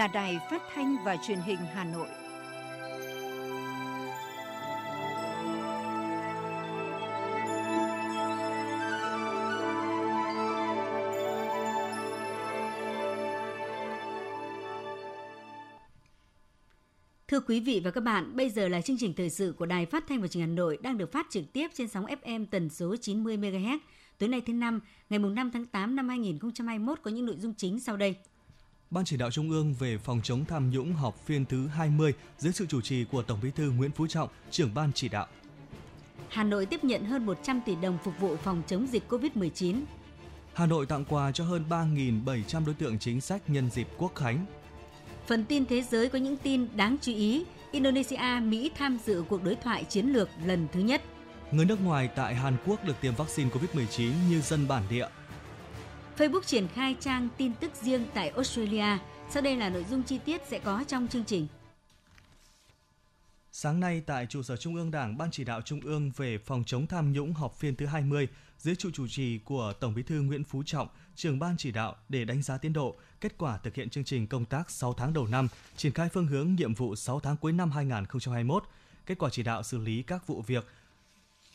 là Đài Phát thanh và Truyền hình Hà Nội. Thưa quý vị và các bạn, bây giờ là chương trình thời sự của Đài Phát thanh và Truyền hình Hà Nội đang được phát trực tiếp trên sóng FM tần số 90 MHz. Tối nay thứ năm, ngày 5 tháng 8 năm 2021 có những nội dung chính sau đây. Ban chỉ đạo Trung ương về phòng chống tham nhũng họp phiên thứ 20 dưới sự chủ trì của Tổng Bí thư Nguyễn Phú Trọng, trưởng ban chỉ đạo. Hà Nội tiếp nhận hơn 100 tỷ đồng phục vụ phòng chống dịch COVID-19. Hà Nội tặng quà cho hơn 3.700 đối tượng chính sách nhân dịp Quốc khánh. Phần tin thế giới có những tin đáng chú ý. Indonesia, Mỹ tham dự cuộc đối thoại chiến lược lần thứ nhất. Người nước ngoài tại Hàn Quốc được tiêm vaccine COVID-19 như dân bản địa. Facebook triển khai trang tin tức riêng tại Australia. Sau đây là nội dung chi tiết sẽ có trong chương trình. Sáng nay tại trụ sở Trung ương Đảng, Ban chỉ đạo Trung ương về phòng chống tham nhũng họp phiên thứ 20 dưới trụ chủ trì của Tổng Bí thư Nguyễn Phú Trọng, trưởng ban chỉ đạo để đánh giá tiến độ, kết quả thực hiện chương trình công tác 6 tháng đầu năm, triển khai phương hướng nhiệm vụ 6 tháng cuối năm 2021, kết quả chỉ đạo xử lý các vụ việc,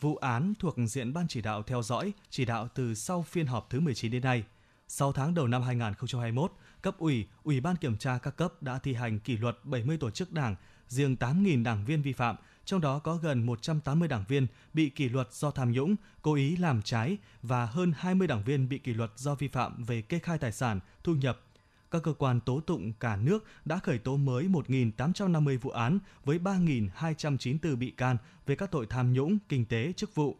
vụ án thuộc diện ban chỉ đạo theo dõi, chỉ đạo từ sau phiên họp thứ 19 đến nay. 6 tháng đầu năm 2021, cấp ủy, ủy ban kiểm tra các cấp đã thi hành kỷ luật 70 tổ chức đảng, riêng 8.000 đảng viên vi phạm, trong đó có gần 180 đảng viên bị kỷ luật do tham nhũng, cố ý làm trái và hơn 20 đảng viên bị kỷ luật do vi phạm về kê khai tài sản, thu nhập. Các cơ quan tố tụng cả nước đã khởi tố mới 1.850 vụ án với 3.294 bị can về các tội tham nhũng, kinh tế, chức vụ.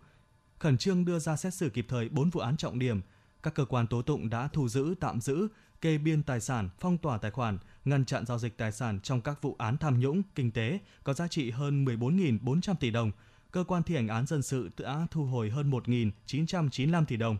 Khẩn trương đưa ra xét xử kịp thời 4 vụ án trọng điểm. Các cơ quan tố tụng đã thu giữ, tạm giữ, kê biên tài sản, phong tỏa tài khoản, ngăn chặn giao dịch tài sản trong các vụ án tham nhũng, kinh tế có giá trị hơn 14.400 tỷ đồng. Cơ quan thi hành án dân sự đã thu hồi hơn 1.995 tỷ đồng.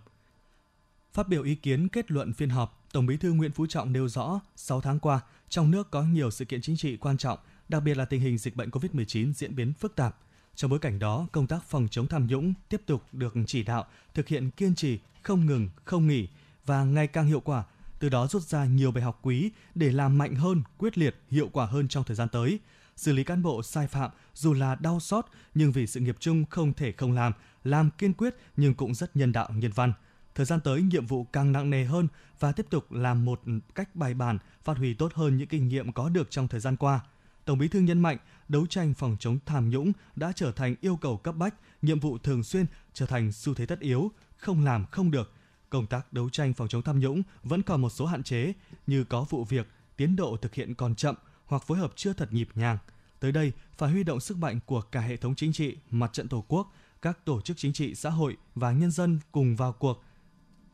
Phát biểu ý kiến kết luận phiên họp, Tổng Bí thư Nguyễn Phú Trọng nêu rõ, 6 tháng qua, trong nước có nhiều sự kiện chính trị quan trọng, đặc biệt là tình hình dịch bệnh COVID-19 diễn biến phức tạp. Trong bối cảnh đó, công tác phòng chống tham nhũng tiếp tục được chỉ đạo, thực hiện kiên trì, không ngừng, không nghỉ và ngày càng hiệu quả, từ đó rút ra nhiều bài học quý để làm mạnh hơn, quyết liệt, hiệu quả hơn trong thời gian tới. Xử lý cán bộ sai phạm dù là đau xót nhưng vì sự nghiệp chung không thể không làm, làm kiên quyết nhưng cũng rất nhân đạo nhân văn. Thời gian tới nhiệm vụ càng nặng nề hơn và tiếp tục làm một cách bài bản, phát huy tốt hơn những kinh nghiệm có được trong thời gian qua. Tổng Bí thư nhấn mạnh, đấu tranh phòng chống tham nhũng đã trở thành yêu cầu cấp bách, nhiệm vụ thường xuyên trở thành xu thế tất yếu, không làm không được, công tác đấu tranh phòng chống tham nhũng vẫn còn một số hạn chế như có vụ việc tiến độ thực hiện còn chậm hoặc phối hợp chưa thật nhịp nhàng. Tới đây, phải huy động sức mạnh của cả hệ thống chính trị, mặt trận Tổ quốc, các tổ chức chính trị xã hội và nhân dân cùng vào cuộc.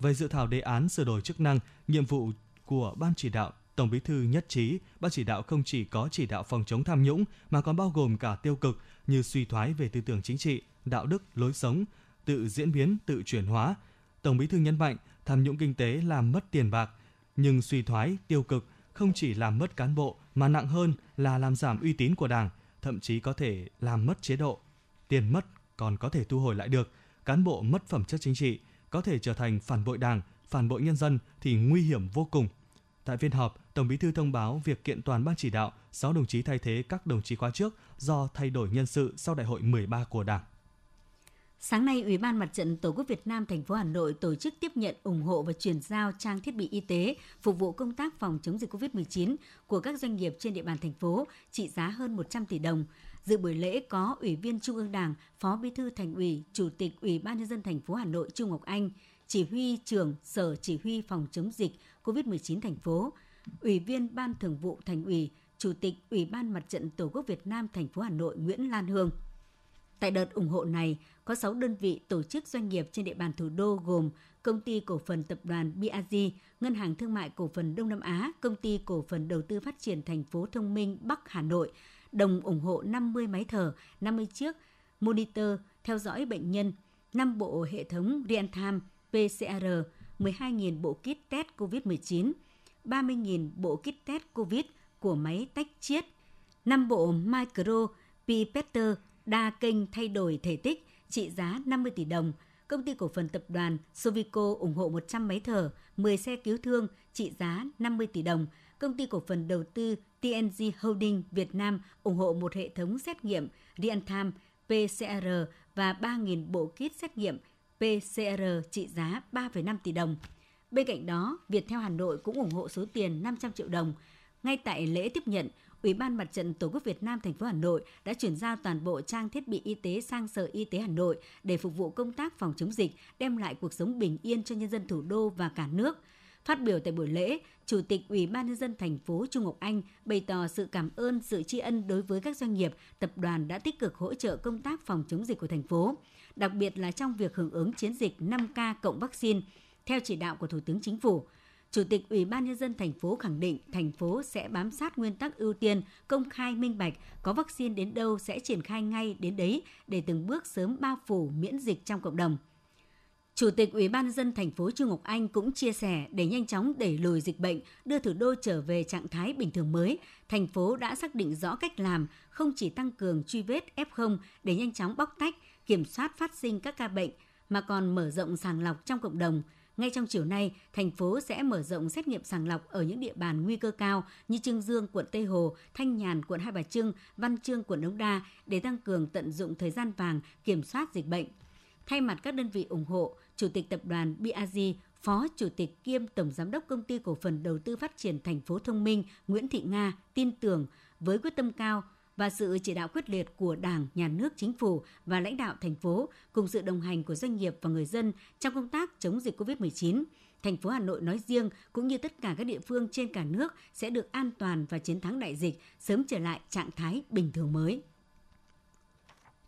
Về dự thảo đề án sửa đổi chức năng, nhiệm vụ của Ban chỉ đạo, Tổng Bí thư nhất trí, Ban chỉ đạo không chỉ có chỉ đạo phòng chống tham nhũng mà còn bao gồm cả tiêu cực như suy thoái về tư tưởng chính trị, đạo đức, lối sống, tự diễn biến, tự chuyển hóa, Tổng Bí thư nhấn mạnh, tham nhũng kinh tế làm mất tiền bạc, nhưng suy thoái tiêu cực không chỉ làm mất cán bộ mà nặng hơn là làm giảm uy tín của Đảng, thậm chí có thể làm mất chế độ. Tiền mất còn có thể thu hồi lại được, cán bộ mất phẩm chất chính trị, có thể trở thành phản bội Đảng, phản bội nhân dân thì nguy hiểm vô cùng. Tại phiên họp, Tổng Bí thư thông báo việc kiện toàn ban chỉ đạo 6 đồng chí thay thế các đồng chí khóa trước do thay đổi nhân sự sau đại hội 13 của Đảng. Sáng nay, Ủy ban Mặt trận Tổ quốc Việt Nam thành phố Hà Nội tổ chức tiếp nhận, ủng hộ và chuyển giao trang thiết bị y tế phục vụ công tác phòng chống dịch COVID-19 của các doanh nghiệp trên địa bàn thành phố trị giá hơn 100 tỷ đồng. Dự buổi lễ có Ủy viên Trung ương Đảng, Phó Bí thư Thành ủy, Chủ tịch Ủy ban nhân dân thành phố Hà Nội Trung Ngọc Anh, Chỉ huy trưởng Sở Chỉ huy phòng chống dịch COVID-19 thành phố, Ủy viên Ban Thường vụ Thành ủy, Chủ tịch Ủy ban Mặt trận Tổ quốc Việt Nam thành phố Hà Nội Nguyễn Lan Hương. Tại đợt ủng hộ này, có 6 đơn vị tổ chức doanh nghiệp trên địa bàn thủ đô gồm Công ty Cổ phần Tập đoàn BRG, Ngân hàng Thương mại Cổ phần Đông Nam Á, Công ty Cổ phần Đầu tư Phát triển Thành phố Thông minh Bắc Hà Nội, đồng ủng hộ 50 máy thở, 50 chiếc monitor theo dõi bệnh nhân, 5 bộ hệ thống real-time PCR, 12.000 bộ kit test COVID-19, 30.000 bộ kit test COVID của máy tách chiết, 5 bộ micro pipette đa kênh thay đổi thể tích trị giá 50 tỷ đồng. Công ty cổ phần tập đoàn Sovico ủng hộ 100 máy thở, 10 xe cứu thương trị giá 50 tỷ đồng. công ty cổ phần đầu tư TNG Holding Việt Nam ủng hộ một hệ thống xét nghiệm real-time PCR và 3.000 bộ kit xét nghiệm PCR trị giá 3,5 tỷ đồng. Bên cạnh đó, Viettel Hà Nội cũng ủng hộ số tiền 500 triệu đồng. Ngay tại lễ tiếp nhận, Ủy ban Mặt trận Tổ quốc Việt Nam thành phố Hà Nội đã chuyển giao toàn bộ trang thiết bị y tế sang Sở Y tế Hà Nội để phục vụ công tác phòng chống dịch, đem lại cuộc sống bình yên cho nhân dân thủ đô và cả nước. Phát biểu tại buổi lễ, Chủ tịch Ủy ban nhân dân thành phố Trung Ngọc Anh bày tỏ sự cảm ơn, sự tri ân đối với các doanh nghiệp, tập đoàn đã tích cực hỗ trợ công tác phòng chống dịch của thành phố, đặc biệt là trong việc hưởng ứng chiến dịch 5K cộng vaccine theo chỉ đạo của Thủ tướng Chính phủ. Chủ tịch Ủy ban nhân dân thành phố khẳng định thành phố sẽ bám sát nguyên tắc ưu tiên, công khai minh bạch, có vaccine đến đâu sẽ triển khai ngay đến đấy để từng bước sớm bao phủ miễn dịch trong cộng đồng. Chủ tịch Ủy ban nhân dân thành phố Trương Ngọc Anh cũng chia sẻ để nhanh chóng đẩy lùi dịch bệnh, đưa thủ đô trở về trạng thái bình thường mới, thành phố đã xác định rõ cách làm, không chỉ tăng cường truy vết F0 để nhanh chóng bóc tách, kiểm soát phát sinh các ca bệnh, mà còn mở rộng sàng lọc trong cộng đồng. Ngay trong chiều nay, thành phố sẽ mở rộng xét nghiệm sàng lọc ở những địa bàn nguy cơ cao như Trương Dương, quận Tây Hồ, Thanh Nhàn, quận Hai Bà Trưng, Văn Trương, quận Đống Đa để tăng cường tận dụng thời gian vàng kiểm soát dịch bệnh. Thay mặt các đơn vị ủng hộ, Chủ tịch Tập đoàn BRG, Phó Chủ tịch kiêm Tổng Giám đốc Công ty Cổ phần Đầu tư Phát triển Thành phố Thông minh Nguyễn Thị Nga tin tưởng với quyết tâm cao và sự chỉ đạo quyết liệt của Đảng, Nhà nước, Chính phủ và lãnh đạo thành phố cùng sự đồng hành của doanh nghiệp và người dân trong công tác chống dịch COVID-19, thành phố Hà Nội nói riêng cũng như tất cả các địa phương trên cả nước sẽ được an toàn và chiến thắng đại dịch, sớm trở lại trạng thái bình thường mới.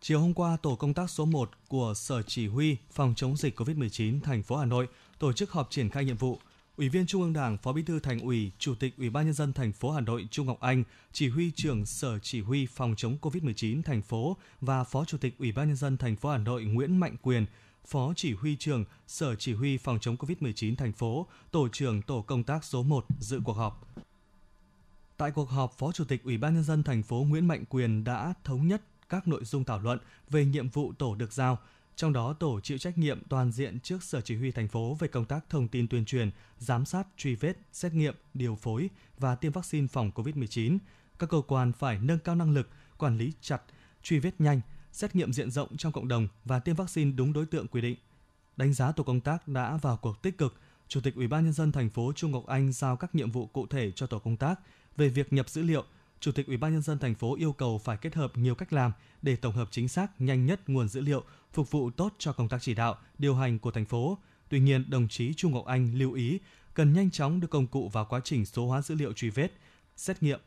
Chiều hôm qua, tổ công tác số 1 của Sở Chỉ huy phòng chống dịch COVID-19 thành phố Hà Nội tổ chức họp triển khai nhiệm vụ. Ủy viên Trung ương Đảng, Phó Bí thư Thành ủy, Chủ tịch Ủy ban nhân dân thành phố Hà Nội Trung Ngọc Anh, Chỉ huy trưởng Sở Chỉ huy phòng chống COVID-19 thành phố và Phó Chủ tịch Ủy ban nhân dân thành phố Hà Nội Nguyễn Mạnh Quyền, Phó Chỉ huy trưởng Sở Chỉ huy phòng chống COVID-19 thành phố, Tổ trưởng Tổ công tác số 1 dự cuộc họp. Tại cuộc họp, Phó Chủ tịch Ủy ban nhân dân thành phố Nguyễn Mạnh Quyền đã thống nhất các nội dung thảo luận về nhiệm vụ tổ được giao, trong đó tổ chịu trách nhiệm toàn diện trước Sở Chỉ huy thành phố về công tác thông tin tuyên truyền, giám sát, truy vết, xét nghiệm, điều phối và tiêm vaccine phòng COVID-19. Các cơ quan phải nâng cao năng lực, quản lý chặt, truy vết nhanh, xét nghiệm diện rộng trong cộng đồng và tiêm vaccine đúng đối tượng quy định. Đánh giá tổ công tác đã vào cuộc tích cực, Chủ tịch Ủy ban nhân dân thành phố Trung Ngọc Anh giao các nhiệm vụ cụ thể cho tổ công tác về việc nhập dữ liệu, Chủ tịch Ủy ban nhân dân thành phố yêu cầu phải kết hợp nhiều cách làm để tổng hợp chính xác, nhanh nhất nguồn dữ liệu, phục vụ tốt cho công tác chỉ đạo, điều hành của thành phố. Tuy nhiên, đồng chí Trung Ngọc Anh lưu ý cần nhanh chóng đưa công cụ vào quá trình số hóa dữ liệu truy vết, xét nghiệm,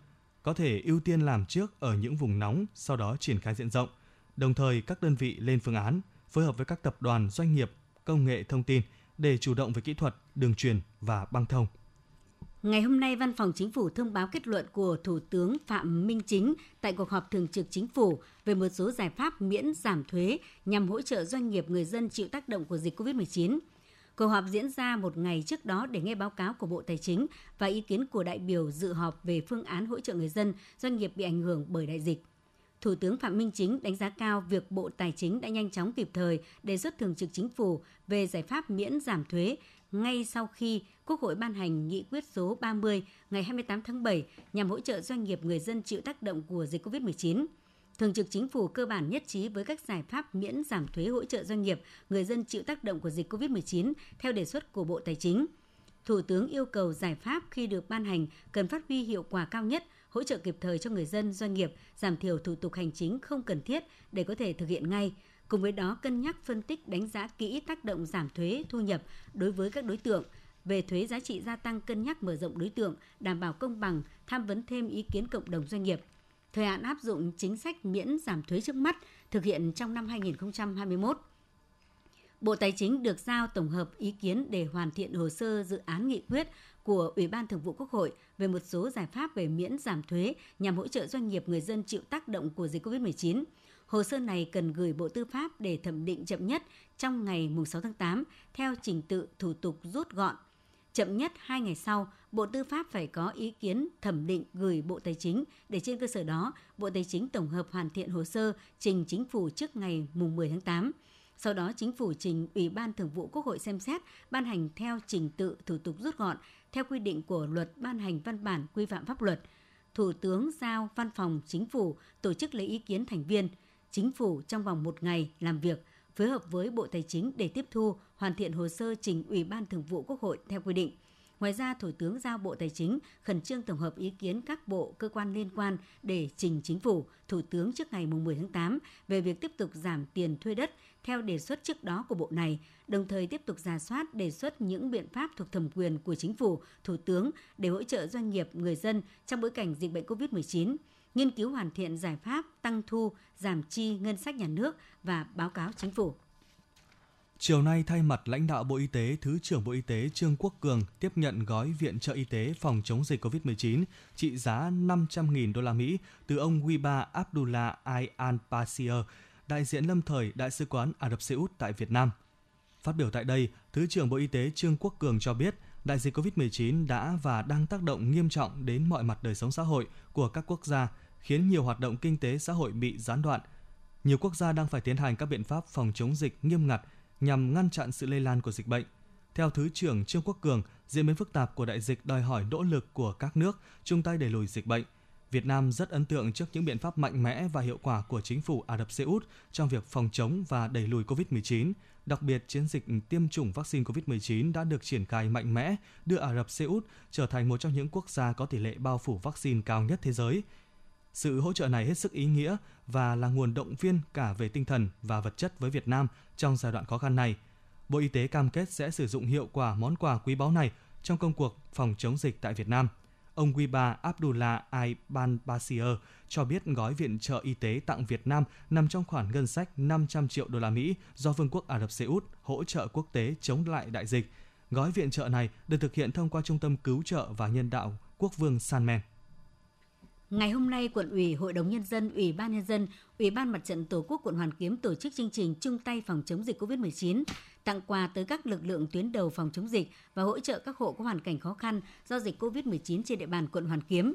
có thể ưu tiên làm trước ở những vùng nóng, sau đó triển khai diện rộng. Đồng thời, các đơn vị lên phương án, phối hợp với các tập đoàn, doanh nghiệp, công nghệ thông tin để chủ động về kỹ thuật, đường truyền và băng thông. Ngày hôm nay, Văn phòng Chính phủ thông báo kết luận của Thủ tướng Phạm Minh Chính tại cuộc họp thường trực Chính phủ về một số giải pháp miễn giảm thuế nhằm hỗ trợ doanh nghiệp người dân chịu tác động của dịch COVID-19. Cuộc họp diễn ra một ngày trước đó để nghe báo cáo của Bộ Tài chính và ý kiến của đại biểu dự họp về phương án hỗ trợ người dân, doanh nghiệp bị ảnh hưởng bởi đại dịch. Thủ tướng Phạm Minh Chính đánh giá cao việc Bộ Tài chính đã nhanh chóng kịp thời đề xuất thường trực chính phủ về giải pháp miễn giảm thuế ngay sau khi Quốc hội ban hành nghị quyết số 30 ngày 28 tháng 7 nhằm hỗ trợ doanh nghiệp người dân chịu tác động của dịch COVID-19. Thường trực Chính phủ cơ bản nhất trí với các giải pháp miễn giảm thuế hỗ trợ doanh nghiệp, người dân chịu tác động của dịch COVID-19 theo đề xuất của Bộ Tài chính. Thủ tướng yêu cầu giải pháp khi được ban hành cần phát huy hiệu quả cao nhất, hỗ trợ kịp thời cho người dân, doanh nghiệp, giảm thiểu thủ tục hành chính không cần thiết để có thể thực hiện ngay. Cùng với đó, cân nhắc phân tích đánh giá kỹ tác động giảm thuế thu nhập đối với các đối tượng, về thuế giá trị gia tăng cân nhắc mở rộng đối tượng, đảm bảo công bằng, tham vấn thêm ý kiến cộng đồng doanh nghiệp. Thời hạn áp dụng chính sách miễn giảm thuế trước mắt thực hiện trong năm 2021. Bộ Tài chính được giao tổng hợp ý kiến để hoàn thiện hồ sơ dự án nghị quyết của Ủy ban Thường vụ Quốc hội về một số giải pháp về miễn giảm thuế nhằm hỗ trợ doanh nghiệp người dân chịu tác động của dịch COVID-19. Hồ sơ này cần gửi Bộ Tư pháp để thẩm định chậm nhất trong ngày 6 tháng 8 theo trình tự thủ tục rút gọn. Chậm nhất 2 ngày sau, Bộ Tư pháp phải có ý kiến thẩm định gửi Bộ Tài chính để trên cơ sở đó, Bộ Tài chính tổng hợp hoàn thiện hồ sơ trình chính phủ trước ngày 10 tháng 8. Sau đó, chính phủ trình Ủy ban Thường vụ Quốc hội xem xét, ban hành theo trình tự thủ tục rút gọn theo quy định của luật ban hành văn bản quy phạm pháp luật. Thủ tướng giao Văn phòng Chính phủ tổ chức lấy ý kiến thành viên Chính phủ trong vòng một ngày làm việc, phối hợp với Bộ Tài chính để tiếp thu, hoàn thiện hồ sơ trình Ủy ban Thường vụ Quốc hội theo quy định. Ngoài ra, Thủ tướng giao Bộ Tài chính khẩn trương tổng hợp ý kiến các bộ, cơ quan liên quan để trình Chính phủ, Thủ tướng trước ngày 10 tháng 8 về việc tiếp tục giảm tiền thuê đất theo đề xuất trước đó của Bộ này, đồng thời tiếp tục giả soát đề xuất những biện pháp thuộc thẩm quyền của Chính phủ, Thủ tướng để hỗ trợ doanh nghiệp, người dân trong bối cảnh dịch bệnh COVID-19 nghiên cứu hoàn thiện giải pháp tăng thu, giảm chi ngân sách nhà nước và báo cáo chính phủ. Chiều nay thay mặt lãnh đạo Bộ Y tế, Thứ trưởng Bộ Y tế Trương Quốc Cường tiếp nhận gói viện trợ y tế phòng chống dịch COVID-19 trị giá 500.000 đô la Mỹ từ ông Wiba Abdullah Al Pasir, đại diện lâm thời Đại sứ quán Ả Rập Xê Út tại Việt Nam. Phát biểu tại đây, Thứ trưởng Bộ Y tế Trương Quốc Cường cho biết, đại dịch COVID-19 đã và đang tác động nghiêm trọng đến mọi mặt đời sống xã hội của các quốc gia, khiến nhiều hoạt động kinh tế xã hội bị gián đoạn. Nhiều quốc gia đang phải tiến hành các biện pháp phòng chống dịch nghiêm ngặt nhằm ngăn chặn sự lây lan của dịch bệnh. Theo Thứ trưởng Trương Quốc Cường, diễn biến phức tạp của đại dịch đòi hỏi nỗ lực của các nước chung tay đẩy lùi dịch bệnh. Việt Nam rất ấn tượng trước những biện pháp mạnh mẽ và hiệu quả của chính phủ Ả Rập Xê Út trong việc phòng chống và đẩy lùi COVID-19. Đặc biệt, chiến dịch tiêm chủng vaccine COVID-19 đã được triển khai mạnh mẽ, đưa Ả Rập Xê Út trở thành một trong những quốc gia có tỷ lệ bao phủ vaccine cao nhất thế giới. Sự hỗ trợ này hết sức ý nghĩa và là nguồn động viên cả về tinh thần và vật chất với Việt Nam trong giai đoạn khó khăn này. Bộ Y tế cam kết sẽ sử dụng hiệu quả món quà quý báu này trong công cuộc phòng chống dịch tại Việt Nam. Ông Guiba Abdullah Aiban Basir cho biết gói viện trợ y tế tặng Việt Nam nằm trong khoản ngân sách 500 triệu đô la Mỹ do Vương quốc Ả Rập Xê Út hỗ trợ quốc tế chống lại đại dịch. Gói viện trợ này được thực hiện thông qua Trung tâm Cứu trợ và Nhân đạo Quốc vương Sanmen. Ngày hôm nay, quận ủy, Hội đồng Nhân dân, Ủy ban Nhân dân, Ủy ban Mặt trận Tổ quốc quận Hoàn Kiếm tổ chức chương trình chung tay phòng chống dịch COVID-19, tặng quà tới các lực lượng tuyến đầu phòng chống dịch và hỗ trợ các hộ có hoàn cảnh khó khăn do dịch COVID-19 trên địa bàn quận Hoàn Kiếm.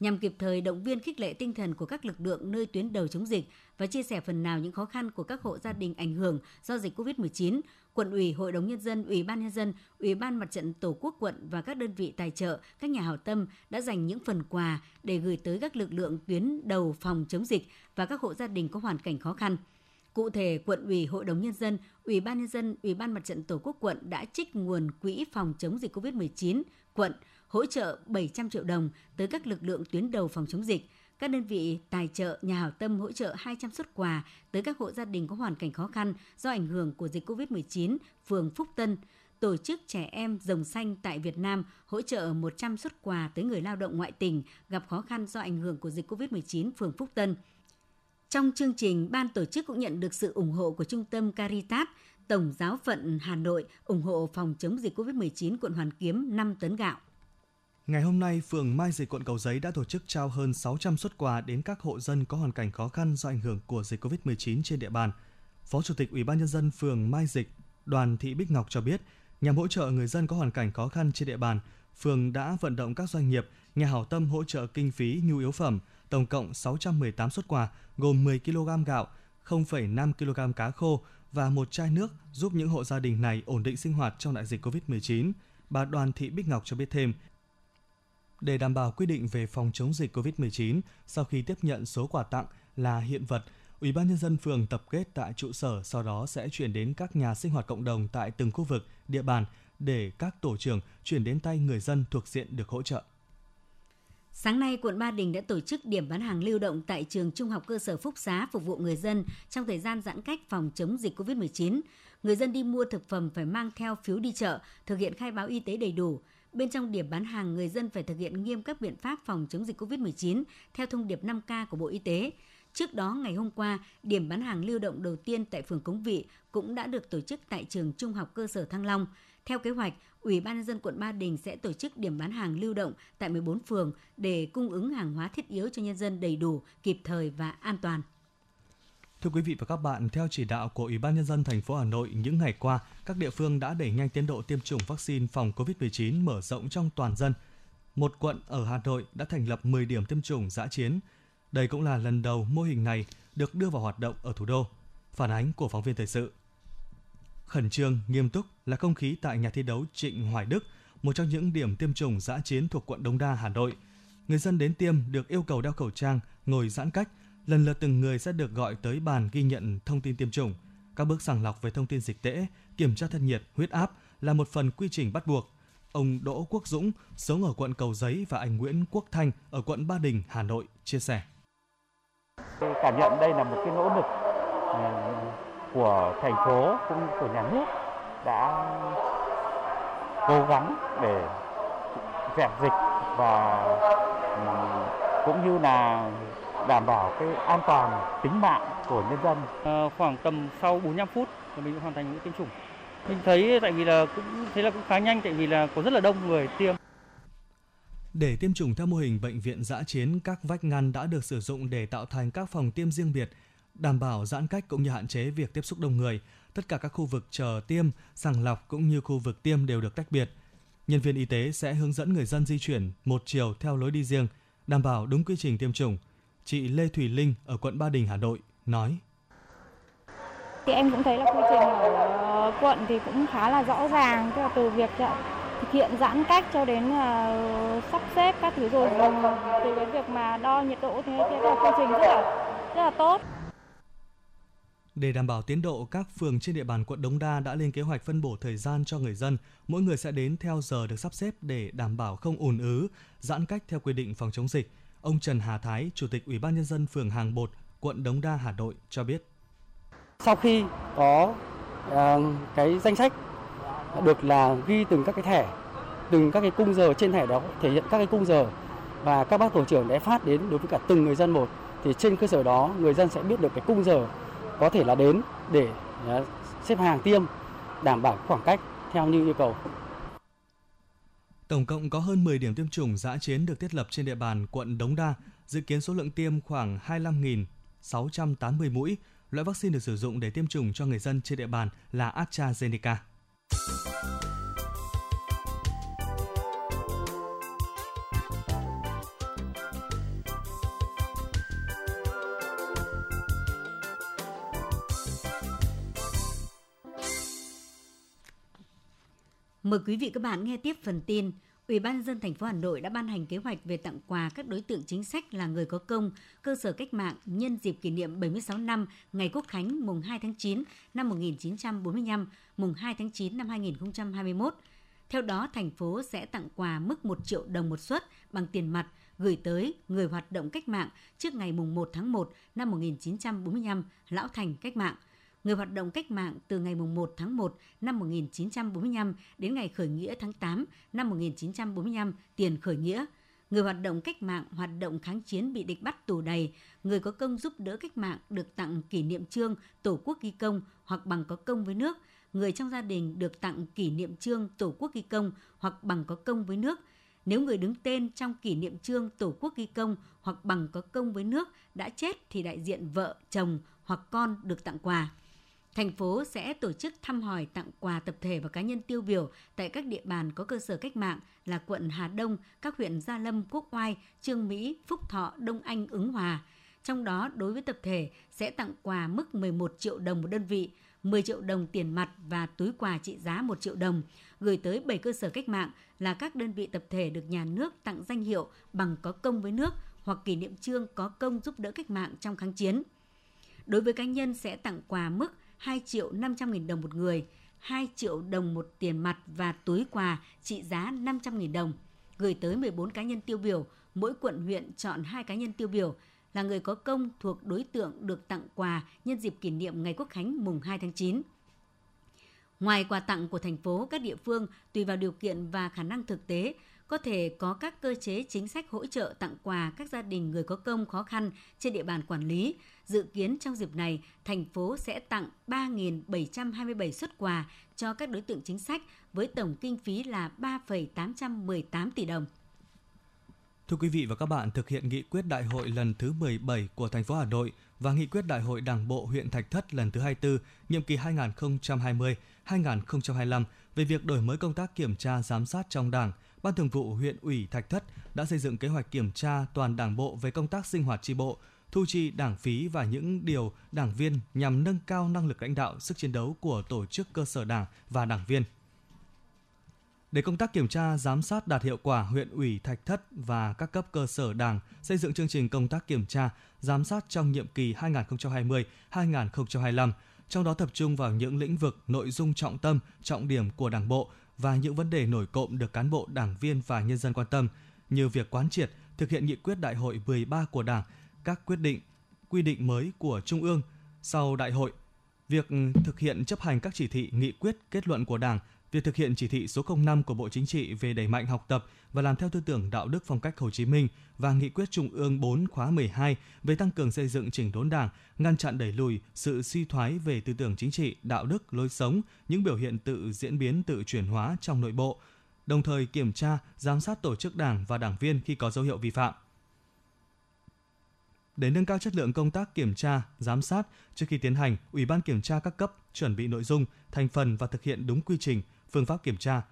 Nhằm kịp thời động viên khích lệ tinh thần của các lực lượng nơi tuyến đầu chống dịch và chia sẻ phần nào những khó khăn của các hộ gia đình ảnh hưởng do dịch COVID-19, quận ủy, hội đồng nhân dân, ủy ban nhân dân, ủy ban mặt trận tổ quốc quận và các đơn vị tài trợ, các nhà hảo tâm đã dành những phần quà để gửi tới các lực lượng tuyến đầu phòng chống dịch và các hộ gia đình có hoàn cảnh khó khăn. Cụ thể, quận ủy, hội đồng nhân dân, ủy ban nhân dân, ủy ban mặt trận tổ quốc quận đã trích nguồn quỹ phòng chống dịch COVID-19 quận hỗ trợ 700 triệu đồng tới các lực lượng tuyến đầu phòng chống dịch. Các đơn vị tài trợ, nhà hảo tâm hỗ trợ 200 xuất quà tới các hộ gia đình có hoàn cảnh khó khăn do ảnh hưởng của dịch COVID-19, phường Phúc Tân, tổ chức trẻ em rồng xanh tại Việt Nam hỗ trợ 100 xuất quà tới người lao động ngoại tỉnh gặp khó khăn do ảnh hưởng của dịch COVID-19 phường Phúc Tân. Trong chương trình, ban tổ chức cũng nhận được sự ủng hộ của Trung tâm Caritas, Tổng giáo phận Hà Nội ủng hộ phòng chống dịch COVID-19 quận Hoàn Kiếm 5 tấn gạo. Ngày hôm nay, phường Mai Dịch quận Cầu Giấy đã tổ chức trao hơn 600 xuất quà đến các hộ dân có hoàn cảnh khó khăn do ảnh hưởng của dịch COVID-19 trên địa bàn. Phó Chủ tịch Ủy ban nhân dân phường Mai Dịch, Đoàn Thị Bích Ngọc cho biết, nhằm hỗ trợ người dân có hoàn cảnh khó khăn trên địa bàn, phường đã vận động các doanh nghiệp, nhà hảo tâm hỗ trợ kinh phí nhu yếu phẩm, tổng cộng 618 xuất quà gồm 10 kg gạo, 0,5 kg cá khô và một chai nước giúp những hộ gia đình này ổn định sinh hoạt trong đại dịch COVID-19. Bà Đoàn Thị Bích Ngọc cho biết thêm, để đảm bảo quy định về phòng chống dịch COVID-19, sau khi tiếp nhận số quà tặng là hiện vật, Ủy ban nhân dân phường tập kết tại trụ sở sau đó sẽ chuyển đến các nhà sinh hoạt cộng đồng tại từng khu vực, địa bàn để các tổ trưởng chuyển đến tay người dân thuộc diện được hỗ trợ. Sáng nay, quận Ba Đình đã tổ chức điểm bán hàng lưu động tại trường Trung học cơ sở Phúc Xá phục vụ người dân trong thời gian giãn cách phòng chống dịch COVID-19. Người dân đi mua thực phẩm phải mang theo phiếu đi chợ, thực hiện khai báo y tế đầy đủ. Bên trong điểm bán hàng, người dân phải thực hiện nghiêm các biện pháp phòng chống dịch COVID-19 theo thông điệp 5K của Bộ Y tế. Trước đó, ngày hôm qua, điểm bán hàng lưu động đầu tiên tại phường Cống Vị cũng đã được tổ chức tại trường Trung học cơ sở Thăng Long. Theo kế hoạch, Ủy ban nhân dân quận Ba Đình sẽ tổ chức điểm bán hàng lưu động tại 14 phường để cung ứng hàng hóa thiết yếu cho nhân dân đầy đủ, kịp thời và an toàn. Thưa quý vị và các bạn, theo chỉ đạo của Ủy ban nhân dân thành phố Hà Nội những ngày qua, các địa phương đã đẩy nhanh tiến độ tiêm chủng vaccine phòng COVID-19 mở rộng trong toàn dân. Một quận ở Hà Nội đã thành lập 10 điểm tiêm chủng giã chiến. Đây cũng là lần đầu mô hình này được đưa vào hoạt động ở thủ đô. Phản ánh của phóng viên thời sự. Khẩn trương, nghiêm túc là không khí tại nhà thi đấu Trịnh Hoài Đức, một trong những điểm tiêm chủng giã chiến thuộc quận Đống Đa, Hà Nội. Người dân đến tiêm được yêu cầu đeo khẩu trang, ngồi giãn cách, lần lượt từng người sẽ được gọi tới bàn ghi nhận thông tin tiêm chủng. Các bước sàng lọc về thông tin dịch tễ, kiểm tra thân nhiệt, huyết áp là một phần quy trình bắt buộc. Ông Đỗ Quốc Dũng, sống ở quận Cầu Giấy và anh Nguyễn Quốc Thanh ở quận Ba Đình, Hà Nội chia sẻ. Tôi cảm nhận đây là một cái nỗ lực ừ, của thành phố cũng như của nhà nước đã cố gắng để dẹp dịch và ừ, cũng như là đảm bảo cái an toàn tính mạng của nhân dân. À, khoảng tầm sau 45 phút là mình hoàn thành mũi tiêm chủng. Mình thấy tại vì là cũng thấy là cũng khá nhanh tại vì là có rất là đông người tiêm. Để tiêm chủng theo mô hình bệnh viện giã chiến, các vách ngăn đã được sử dụng để tạo thành các phòng tiêm riêng biệt, đảm bảo giãn cách cũng như hạn chế việc tiếp xúc đông người. Tất cả các khu vực chờ tiêm, sàng lọc cũng như khu vực tiêm đều được tách biệt. Nhân viên y tế sẽ hướng dẫn người dân di chuyển một chiều theo lối đi riêng, đảm bảo đúng quy trình tiêm chủng. Chị Lê Thủy Linh ở quận Ba Đình, Hà Nội nói. Thì em cũng thấy là quy trình ở quận thì cũng khá là rõ ràng, tức là từ việc thực hiện giãn cách cho đến uh, sắp xếp các thứ rồi từ cái việc mà đo nhiệt độ thế thế là quy trình rất là rất là tốt. Để đảm bảo tiến độ, các phường trên địa bàn quận Đống Đa đã lên kế hoạch phân bổ thời gian cho người dân. Mỗi người sẽ đến theo giờ được sắp xếp để đảm bảo không ùn ứ, giãn cách theo quy định phòng chống dịch. Ông Trần Hà Thái, Chủ tịch Ủy ban nhân dân phường Hàng Bột, quận Đống Đa, Hà Nội cho biết. Sau khi có uh, cái danh sách được là ghi từng các cái thẻ, từng các cái cung giờ trên thẻ đó thể hiện các cái cung giờ và các bác tổ trưởng đã phát đến đối với cả từng người dân một thì trên cơ sở đó người dân sẽ biết được cái cung giờ có thể là đến để uh, xếp hàng tiêm đảm bảo khoảng cách theo như yêu cầu. Tổng cộng có hơn 10 điểm tiêm chủng giã chiến được thiết lập trên địa bàn quận Đống Đa, dự kiến số lượng tiêm khoảng 25.680 mũi. Loại vaccine được sử dụng để tiêm chủng cho người dân trên địa bàn là AstraZeneca. Mời quý vị các bạn nghe tiếp phần tin. Ủy ban dân thành phố Hà Nội đã ban hành kế hoạch về tặng quà các đối tượng chính sách là người có công, cơ sở cách mạng nhân dịp kỷ niệm 76 năm ngày Quốc khánh mùng 2 tháng 9 năm 1945, mùng 2 tháng 9 năm 2021. Theo đó, thành phố sẽ tặng quà mức 1 triệu đồng một suất bằng tiền mặt gửi tới người hoạt động cách mạng trước ngày mùng 1 tháng 1 năm 1945, Lão Thành Cách mạng người hoạt động cách mạng từ ngày 1 tháng 1 năm 1945 đến ngày khởi nghĩa tháng 8 năm 1945 tiền khởi nghĩa, người hoạt động cách mạng hoạt động kháng chiến bị địch bắt tù đầy, người có công giúp đỡ cách mạng được tặng kỷ niệm trương Tổ quốc ghi công hoặc bằng có công với nước, người trong gia đình được tặng kỷ niệm trương Tổ quốc ghi công hoặc bằng có công với nước. Nếu người đứng tên trong kỷ niệm trương Tổ quốc ghi công hoặc bằng có công với nước đã chết thì đại diện vợ, chồng hoặc con được tặng quà. Thành phố sẽ tổ chức thăm hỏi tặng quà tập thể và cá nhân tiêu biểu tại các địa bàn có cơ sở cách mạng là quận Hà Đông, các huyện Gia Lâm, Quốc Oai, Trương Mỹ, Phúc Thọ, Đông Anh, Ứng Hòa. Trong đó, đối với tập thể sẽ tặng quà mức 11 triệu đồng một đơn vị, 10 triệu đồng tiền mặt và túi quà trị giá 1 triệu đồng, gửi tới 7 cơ sở cách mạng là các đơn vị tập thể được nhà nước tặng danh hiệu bằng có công với nước hoặc kỷ niệm trương có công giúp đỡ cách mạng trong kháng chiến. Đối với cá nhân sẽ tặng quà mức 2 triệu 500 nghìn đồng một người, 2 triệu đồng một tiền mặt và túi quà trị giá 500 nghìn đồng, gửi tới 14 cá nhân tiêu biểu, mỗi quận huyện chọn 2 cá nhân tiêu biểu là người có công thuộc đối tượng được tặng quà nhân dịp kỷ niệm Ngày Quốc khánh mùng 2 tháng 9. Ngoài quà tặng của thành phố, các địa phương tùy vào điều kiện và khả năng thực tế có thể có các cơ chế chính sách hỗ trợ tặng quà các gia đình người có công khó khăn trên địa bàn quản lý. Dự kiến trong dịp này, thành phố sẽ tặng 3.727 xuất quà cho các đối tượng chính sách với tổng kinh phí là 3,818 tỷ đồng. Thưa quý vị và các bạn, thực hiện nghị quyết đại hội lần thứ 17 của thành phố Hà Nội và nghị quyết đại hội Đảng bộ huyện Thạch Thất lần thứ 24, nhiệm kỳ 2020-2025 về việc đổi mới công tác kiểm tra giám sát trong Đảng, Ban Thường vụ huyện ủy Thạch Thất đã xây dựng kế hoạch kiểm tra toàn Đảng bộ về công tác sinh hoạt tri bộ, thu chi đảng phí và những điều đảng viên nhằm nâng cao năng lực lãnh đạo, sức chiến đấu của tổ chức cơ sở đảng và đảng viên. Để công tác kiểm tra, giám sát đạt hiệu quả, huyện ủy Thạch Thất và các cấp cơ sở Đảng xây dựng chương trình công tác kiểm tra, giám sát trong nhiệm kỳ 2020-2025, trong đó tập trung vào những lĩnh vực, nội dung trọng tâm, trọng điểm của Đảng bộ và những vấn đề nổi cộm được cán bộ, đảng viên và nhân dân quan tâm, như việc quán triệt, thực hiện nghị quyết đại hội 13 của Đảng, các quyết định, quy định mới của Trung ương. Sau đại hội, việc thực hiện chấp hành các chỉ thị, nghị quyết, kết luận của Đảng việc thực hiện chỉ thị số 05 của Bộ Chính trị về đẩy mạnh học tập và làm theo tư tưởng đạo đức phong cách Hồ Chí Minh và nghị quyết Trung ương 4 khóa 12 về tăng cường xây dựng chỉnh đốn Đảng, ngăn chặn đẩy lùi sự suy thoái về tư tưởng chính trị, đạo đức, lối sống, những biểu hiện tự diễn biến tự chuyển hóa trong nội bộ, đồng thời kiểm tra, giám sát tổ chức Đảng và đảng viên khi có dấu hiệu vi phạm. Để nâng cao chất lượng công tác kiểm tra, giám sát, trước khi tiến hành, Ủy ban kiểm tra các cấp chuẩn bị nội dung, thành phần và thực hiện đúng quy trình, phương pháp kiểm tra,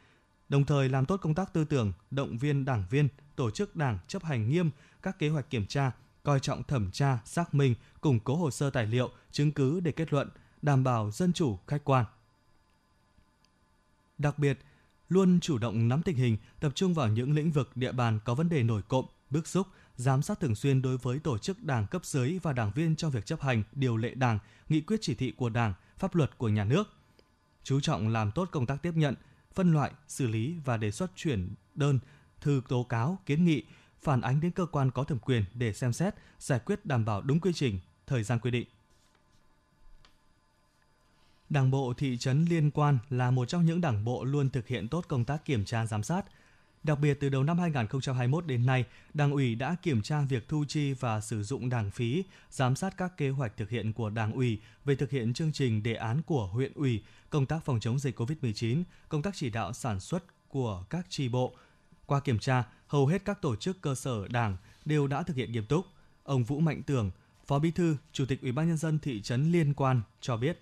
đồng thời làm tốt công tác tư tưởng, động viên đảng viên, tổ chức đảng chấp hành nghiêm các kế hoạch kiểm tra, coi trọng thẩm tra, xác minh, củng cố hồ sơ tài liệu, chứng cứ để kết luận, đảm bảo dân chủ, khách quan. Đặc biệt, luôn chủ động nắm tình hình, tập trung vào những lĩnh vực địa bàn có vấn đề nổi cộm, bức xúc, giám sát thường xuyên đối với tổ chức đảng cấp dưới và đảng viên trong việc chấp hành điều lệ đảng, nghị quyết chỉ thị của đảng, pháp luật của nhà nước – chú trọng làm tốt công tác tiếp nhận, phân loại, xử lý và đề xuất chuyển đơn, thư tố cáo, kiến nghị, phản ánh đến cơ quan có thẩm quyền để xem xét, giải quyết đảm bảo đúng quy trình, thời gian quy định. Đảng bộ thị trấn liên quan là một trong những đảng bộ luôn thực hiện tốt công tác kiểm tra giám sát, Đặc biệt từ đầu năm 2021 đến nay, Đảng ủy đã kiểm tra việc thu chi và sử dụng đảng phí, giám sát các kế hoạch thực hiện của Đảng ủy về thực hiện chương trình đề án của huyện ủy, công tác phòng chống dịch COVID-19, công tác chỉ đạo sản xuất của các tri bộ. Qua kiểm tra, hầu hết các tổ chức cơ sở Đảng đều đã thực hiện nghiêm túc. Ông Vũ Mạnh Tưởng, Phó Bí thư, Chủ tịch Ủy ban nhân dân thị trấn Liên Quan cho biết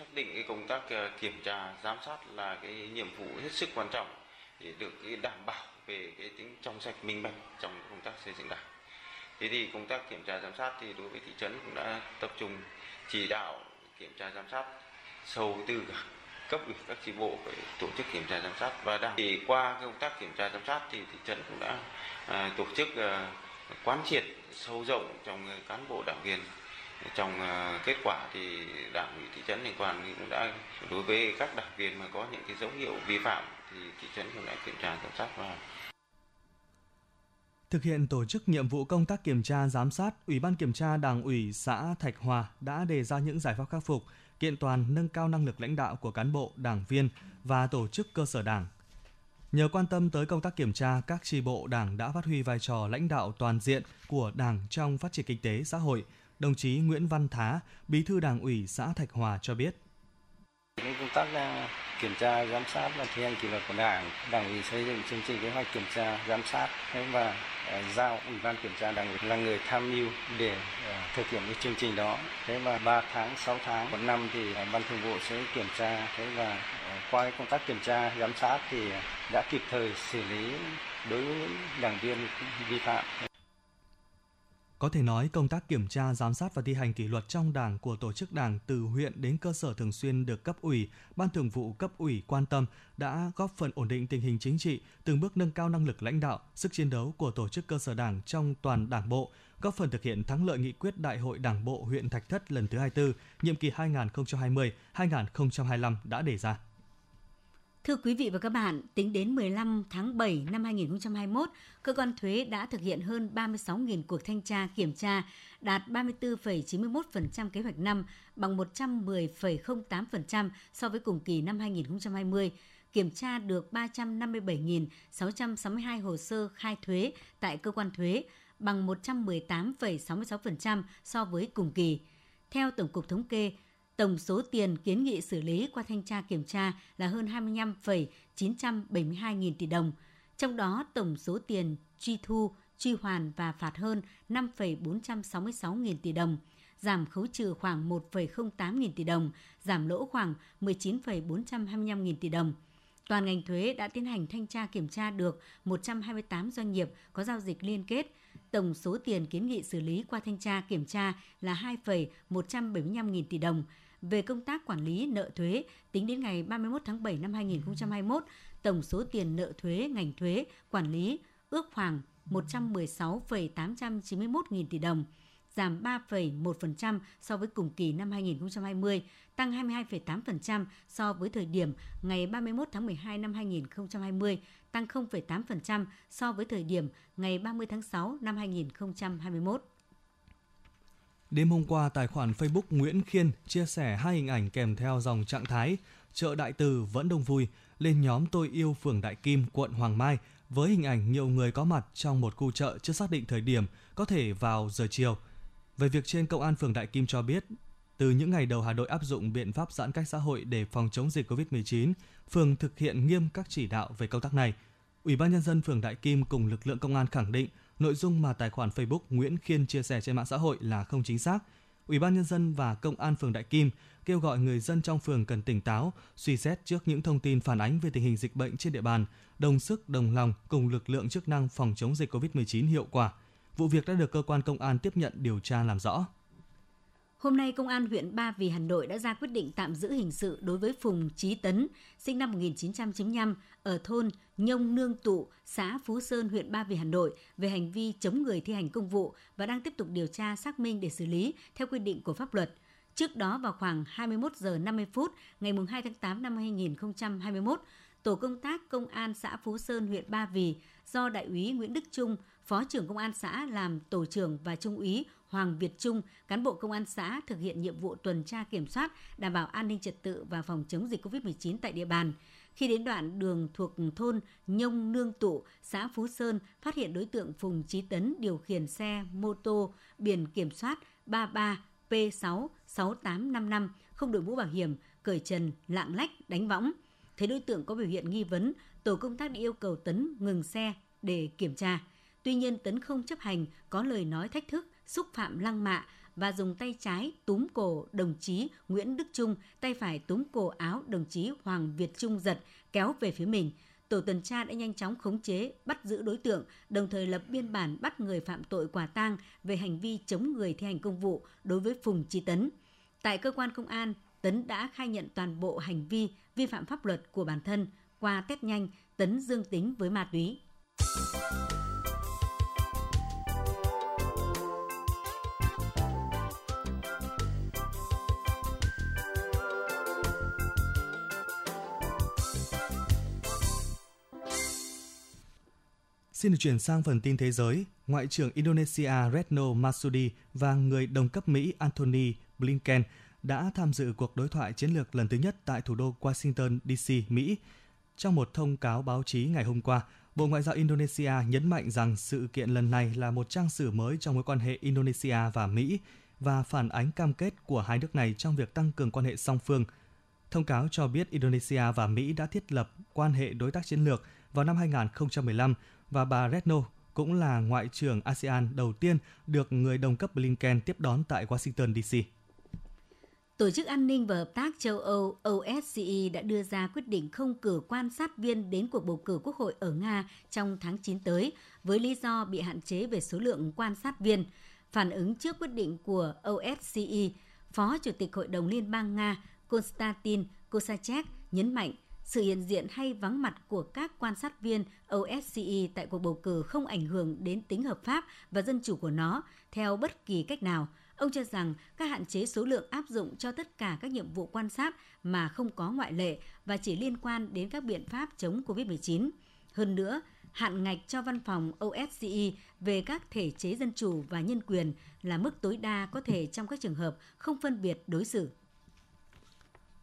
xác định cái công tác ờ, kiểm tra giám sát là cái nhiệm vụ hết sức quan trọng để được cái đảm bảo về cái tính trong sạch minh bạch trong công tác xây dựng đảng. Thế thì công tác kiểm tra giám sát thì đối với thị trấn cũng đã tập trung chỉ đạo kiểm tra giám sát sâu từ cả cấp ủy các chi bộ phải tổ chức kiểm tra giám sát. Và đảng thì qua công tác kiểm tra giám sát thì thị trấn cũng đã à, tổ chức à, quán triệt sâu rộng trong cán bộ đảng viên trong uh, kết quả thì đảng ủy thị trấn liên quan cũng đã đối với các đảng viên mà có những cái dấu hiệu vi phạm thì thị trấn cũng đã kiểm tra giám sát và Thực hiện tổ chức nhiệm vụ công tác kiểm tra giám sát, Ủy ban kiểm tra Đảng ủy xã Thạch Hòa đã đề ra những giải pháp khắc phục, kiện toàn nâng cao năng lực lãnh đạo của cán bộ, đảng viên và tổ chức cơ sở đảng. Nhờ quan tâm tới công tác kiểm tra, các tri bộ đảng đã phát huy vai trò lãnh đạo toàn diện của đảng trong phát triển kinh tế xã hội – Đồng chí Nguyễn Văn Thá, Bí thư Đảng ủy xã Thạch Hòa cho biết. công tác à, kiểm tra giám sát và thi hành kỷ luật của đảng đảng ủy xây dựng chương trình kế hoạch kiểm tra giám sát và à, giao ủy ban kiểm tra đảng ủy là người tham mưu để à, thực hiện cái chương trình đó thế và 3 tháng 6 tháng một năm thì ban thường vụ sẽ kiểm tra thế và qua công tác kiểm tra giám sát thì đã kịp thời xử lý đối với những đảng viên vi phạm có thể nói, công tác kiểm tra, giám sát và thi hành kỷ luật trong Đảng của tổ chức Đảng từ huyện đến cơ sở thường xuyên được cấp ủy, ban thường vụ cấp ủy quan tâm đã góp phần ổn định tình hình chính trị, từng bước nâng cao năng lực lãnh đạo, sức chiến đấu của tổ chức cơ sở Đảng trong toàn Đảng bộ, góp phần thực hiện thắng lợi nghị quyết Đại hội Đảng bộ huyện Thạch Thất lần thứ 24, nhiệm kỳ 2020-2025 đã đề ra. Thưa quý vị và các bạn, tính đến 15 tháng 7 năm 2021, cơ quan thuế đã thực hiện hơn 36.000 cuộc thanh tra kiểm tra, đạt 34,91% kế hoạch năm, bằng 110,08% so với cùng kỳ năm 2020 kiểm tra được 357.662 hồ sơ khai thuế tại cơ quan thuế, bằng 118,66% so với cùng kỳ. Theo Tổng cục Thống kê, Tổng số tiền kiến nghị xử lý qua thanh tra kiểm tra là hơn 25,972 nghìn tỷ đồng. Trong đó, tổng số tiền truy thu, truy hoàn và phạt hơn 5,466 nghìn tỷ đồng, giảm khấu trừ khoảng 1,08 nghìn tỷ đồng, giảm lỗ khoảng 19,425 nghìn tỷ đồng. Toàn ngành thuế đã tiến hành thanh tra kiểm tra được 128 doanh nghiệp có giao dịch liên kết, tổng số tiền kiến nghị xử lý qua thanh tra kiểm tra là 2,175 nghìn tỷ đồng, về công tác quản lý nợ thuế tính đến ngày 31 tháng 7 năm 2021, tổng số tiền nợ thuế ngành thuế quản lý ước khoảng 116,891 nghìn tỷ đồng, giảm 3,1% so với cùng kỳ năm 2020, tăng 22,8% so với thời điểm ngày 31 tháng 12 năm 2020, tăng 0,8% so với thời điểm ngày 30 tháng 6 năm 2021. Đêm hôm qua, tài khoản Facebook Nguyễn Khiên chia sẻ hai hình ảnh kèm theo dòng trạng thái chợ Đại Từ vẫn đông vui lên nhóm Tôi yêu phường Đại Kim, quận Hoàng Mai với hình ảnh nhiều người có mặt trong một khu chợ chưa xác định thời điểm, có thể vào giờ chiều. Về việc trên, Công an phường Đại Kim cho biết, từ những ngày đầu Hà Nội áp dụng biện pháp giãn cách xã hội để phòng chống dịch COVID-19, phường thực hiện nghiêm các chỉ đạo về công tác này. Ủy ban nhân dân phường Đại Kim cùng lực lượng công an khẳng định nội dung mà tài khoản Facebook Nguyễn Khiên chia sẻ trên mạng xã hội là không chính xác. Ủy ban nhân dân và công an phường Đại Kim kêu gọi người dân trong phường cần tỉnh táo, suy xét trước những thông tin phản ánh về tình hình dịch bệnh trên địa bàn, đồng sức đồng lòng cùng lực lượng chức năng phòng chống dịch COVID-19 hiệu quả. Vụ việc đã được cơ quan công an tiếp nhận điều tra làm rõ. Hôm nay, Công an huyện Ba Vì Hà Nội đã ra quyết định tạm giữ hình sự đối với Phùng Trí Tấn, sinh năm 1995, ở thôn Nhông Nương Tụ, xã Phú Sơn, huyện Ba Vì Hà Nội về hành vi chống người thi hành công vụ và đang tiếp tục điều tra xác minh để xử lý theo quy định của pháp luật. Trước đó vào khoảng 21 giờ 50 phút ngày 2 tháng 8 năm 2021, tổ công tác công an xã Phú Sơn, huyện Ba Vì do đại úy Nguyễn Đức Trung, phó trưởng công an xã làm tổ trưởng và trung úy Hoàng Việt Trung, cán bộ công an xã thực hiện nhiệm vụ tuần tra kiểm soát, đảm bảo an ninh trật tự và phòng chống dịch COVID-19 tại địa bàn. Khi đến đoạn đường thuộc thôn Nhông Nương Tụ, xã Phú Sơn, phát hiện đối tượng Phùng Trí Tấn điều khiển xe mô tô biển kiểm soát 33P66855 không đội mũ bảo hiểm, cởi trần, lạng lách, đánh võng. Thấy đối tượng có biểu hiện nghi vấn, tổ công tác đã yêu cầu Tấn ngừng xe để kiểm tra. Tuy nhiên Tấn không chấp hành, có lời nói thách thức, xúc phạm lăng mạ và dùng tay trái túm cổ đồng chí Nguyễn Đức Trung, tay phải túm cổ áo đồng chí Hoàng Việt Trung giật, kéo về phía mình. Tổ tuần tra đã nhanh chóng khống chế, bắt giữ đối tượng, đồng thời lập biên bản bắt người phạm tội quả tang về hành vi chống người thi hành công vụ đối với Phùng trí Tấn. Tại cơ quan công an, Tấn đã khai nhận toàn bộ hành vi vi phạm pháp luật của bản thân. Qua test nhanh, Tấn dương tính với ma túy. Xin được chuyển sang phần tin thế giới. Ngoại trưởng Indonesia Retno Marsudi và người đồng cấp Mỹ Anthony Blinken đã tham dự cuộc đối thoại chiến lược lần thứ nhất tại thủ đô Washington, D.C., Mỹ. Trong một thông cáo báo chí ngày hôm qua, Bộ Ngoại giao Indonesia nhấn mạnh rằng sự kiện lần này là một trang sử mới trong mối quan hệ Indonesia và Mỹ và phản ánh cam kết của hai nước này trong việc tăng cường quan hệ song phương. Thông cáo cho biết Indonesia và Mỹ đã thiết lập quan hệ đối tác chiến lược vào năm 2015 và bà Retno cũng là ngoại trưởng ASEAN đầu tiên được người đồng cấp Blinken tiếp đón tại Washington DC. Tổ chức An ninh và Hợp tác châu Âu OSCE đã đưa ra quyết định không cử quan sát viên đến cuộc bầu cử quốc hội ở Nga trong tháng 9 tới với lý do bị hạn chế về số lượng quan sát viên. Phản ứng trước quyết định của OSCE, Phó Chủ tịch Hội đồng Liên bang Nga Konstantin Kosachev nhấn mạnh sự hiện diện hay vắng mặt của các quan sát viên OSCE tại cuộc bầu cử không ảnh hưởng đến tính hợp pháp và dân chủ của nó theo bất kỳ cách nào. Ông cho rằng các hạn chế số lượng áp dụng cho tất cả các nhiệm vụ quan sát mà không có ngoại lệ và chỉ liên quan đến các biện pháp chống COVID-19. Hơn nữa, hạn ngạch cho văn phòng OSCE về các thể chế dân chủ và nhân quyền là mức tối đa có thể trong các trường hợp không phân biệt đối xử.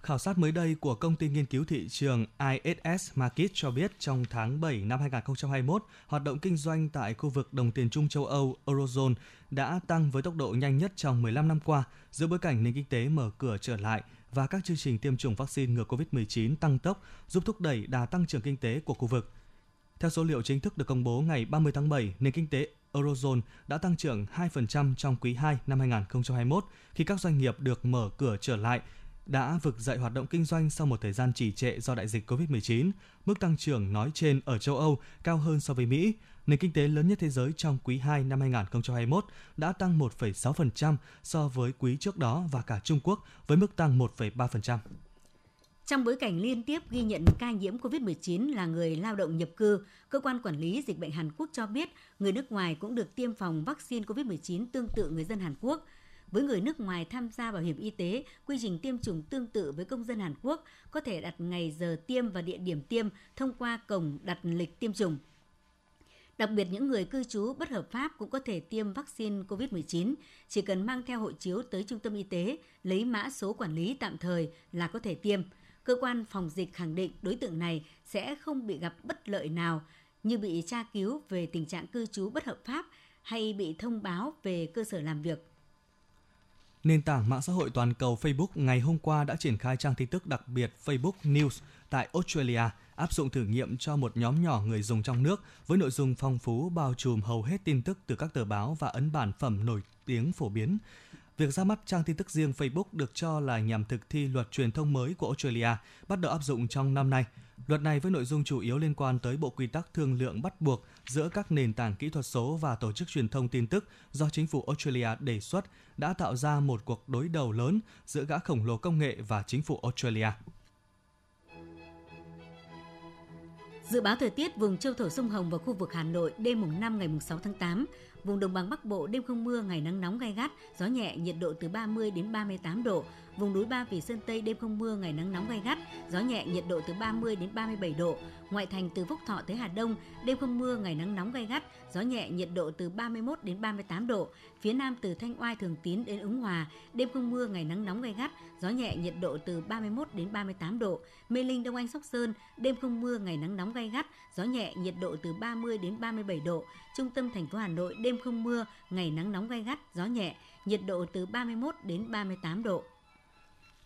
Khảo sát mới đây của công ty nghiên cứu thị trường ISS Market cho biết trong tháng 7 năm 2021, hoạt động kinh doanh tại khu vực đồng tiền chung châu Âu Eurozone đã tăng với tốc độ nhanh nhất trong 15 năm qua giữa bối cảnh nền kinh tế mở cửa trở lại và các chương trình tiêm chủng vaccine ngừa COVID-19 tăng tốc giúp thúc đẩy đà tăng trưởng kinh tế của khu vực. Theo số liệu chính thức được công bố ngày 30 tháng 7, nền kinh tế Eurozone đã tăng trưởng 2% trong quý 2 năm 2021 khi các doanh nghiệp được mở cửa trở lại đã vực dậy hoạt động kinh doanh sau một thời gian trì trệ do đại dịch COVID-19. Mức tăng trưởng nói trên ở châu Âu cao hơn so với Mỹ. Nền kinh tế lớn nhất thế giới trong quý 2 năm 2021 đã tăng 1,6% so với quý trước đó và cả Trung Quốc với mức tăng 1,3%. Trong bối cảnh liên tiếp ghi nhận ca nhiễm COVID-19 là người lao động nhập cư, cơ quan quản lý dịch bệnh Hàn Quốc cho biết người nước ngoài cũng được tiêm phòng vaccine COVID-19 tương tự người dân Hàn Quốc. Với người nước ngoài tham gia bảo hiểm y tế, quy trình tiêm chủng tương tự với công dân Hàn Quốc có thể đặt ngày giờ tiêm và địa điểm tiêm thông qua cổng đặt lịch tiêm chủng. Đặc biệt những người cư trú bất hợp pháp cũng có thể tiêm vaccine COVID-19, chỉ cần mang theo hộ chiếu tới trung tâm y tế, lấy mã số quản lý tạm thời là có thể tiêm. Cơ quan phòng dịch khẳng định đối tượng này sẽ không bị gặp bất lợi nào như bị tra cứu về tình trạng cư trú bất hợp pháp hay bị thông báo về cơ sở làm việc Nền tảng mạng xã hội toàn cầu Facebook ngày hôm qua đã triển khai trang tin tức đặc biệt Facebook News tại Australia, áp dụng thử nghiệm cho một nhóm nhỏ người dùng trong nước với nội dung phong phú bao trùm hầu hết tin tức từ các tờ báo và ấn bản phẩm nổi tiếng phổ biến. Việc ra mắt trang tin tức riêng Facebook được cho là nhằm thực thi luật truyền thông mới của Australia, bắt đầu áp dụng trong năm nay. Luật này với nội dung chủ yếu liên quan tới bộ quy tắc thương lượng bắt buộc giữa các nền tảng kỹ thuật số và tổ chức truyền thông tin tức do chính phủ Australia đề xuất đã tạo ra một cuộc đối đầu lớn giữa gã khổng lồ công nghệ và chính phủ Australia. Dự báo thời tiết vùng châu thổ sông Hồng và khu vực Hà Nội đêm mùng 5 ngày mùng 6 tháng 8, vùng đồng bằng Bắc Bộ đêm không mưa, ngày nắng nóng gai gắt, gió nhẹ, nhiệt độ từ 30 đến 38 độ, Vùng núi Ba Vì Sơn Tây đêm không mưa, ngày nắng nóng gai gắt, gió nhẹ, nhiệt độ từ 30 đến 37 độ. Ngoại thành từ Phúc Thọ tới Hà Đông, đêm không mưa, ngày nắng nóng gai gắt, gió nhẹ, nhiệt độ từ 31 đến 38 độ. Phía Nam từ Thanh Oai Thường Tín đến Ứng Hòa, đêm không mưa, ngày nắng nóng gai gắt, gió nhẹ, nhiệt độ từ 31 đến 38 độ. Mê Linh Đông Anh Sóc Sơn, đêm không mưa, ngày nắng nóng gai gắt, gió nhẹ, nhiệt độ từ 30 đến 37 độ. Trung tâm thành phố Hà Nội đêm không mưa, ngày nắng nóng gai gắt, gió nhẹ, nhiệt độ từ 31 đến 38 độ.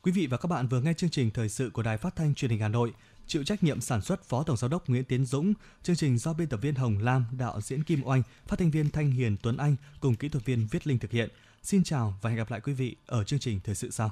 Quý vị và các bạn vừa nghe chương trình thời sự của Đài Phát thanh Truyền hình Hà Nội, chịu trách nhiệm sản xuất Phó Tổng giám đốc Nguyễn Tiến Dũng, chương trình do biên tập viên Hồng Lam, đạo diễn Kim Oanh, phát thanh viên Thanh Hiền Tuấn Anh cùng kỹ thuật viên Viết Linh thực hiện. Xin chào và hẹn gặp lại quý vị ở chương trình thời sự sau.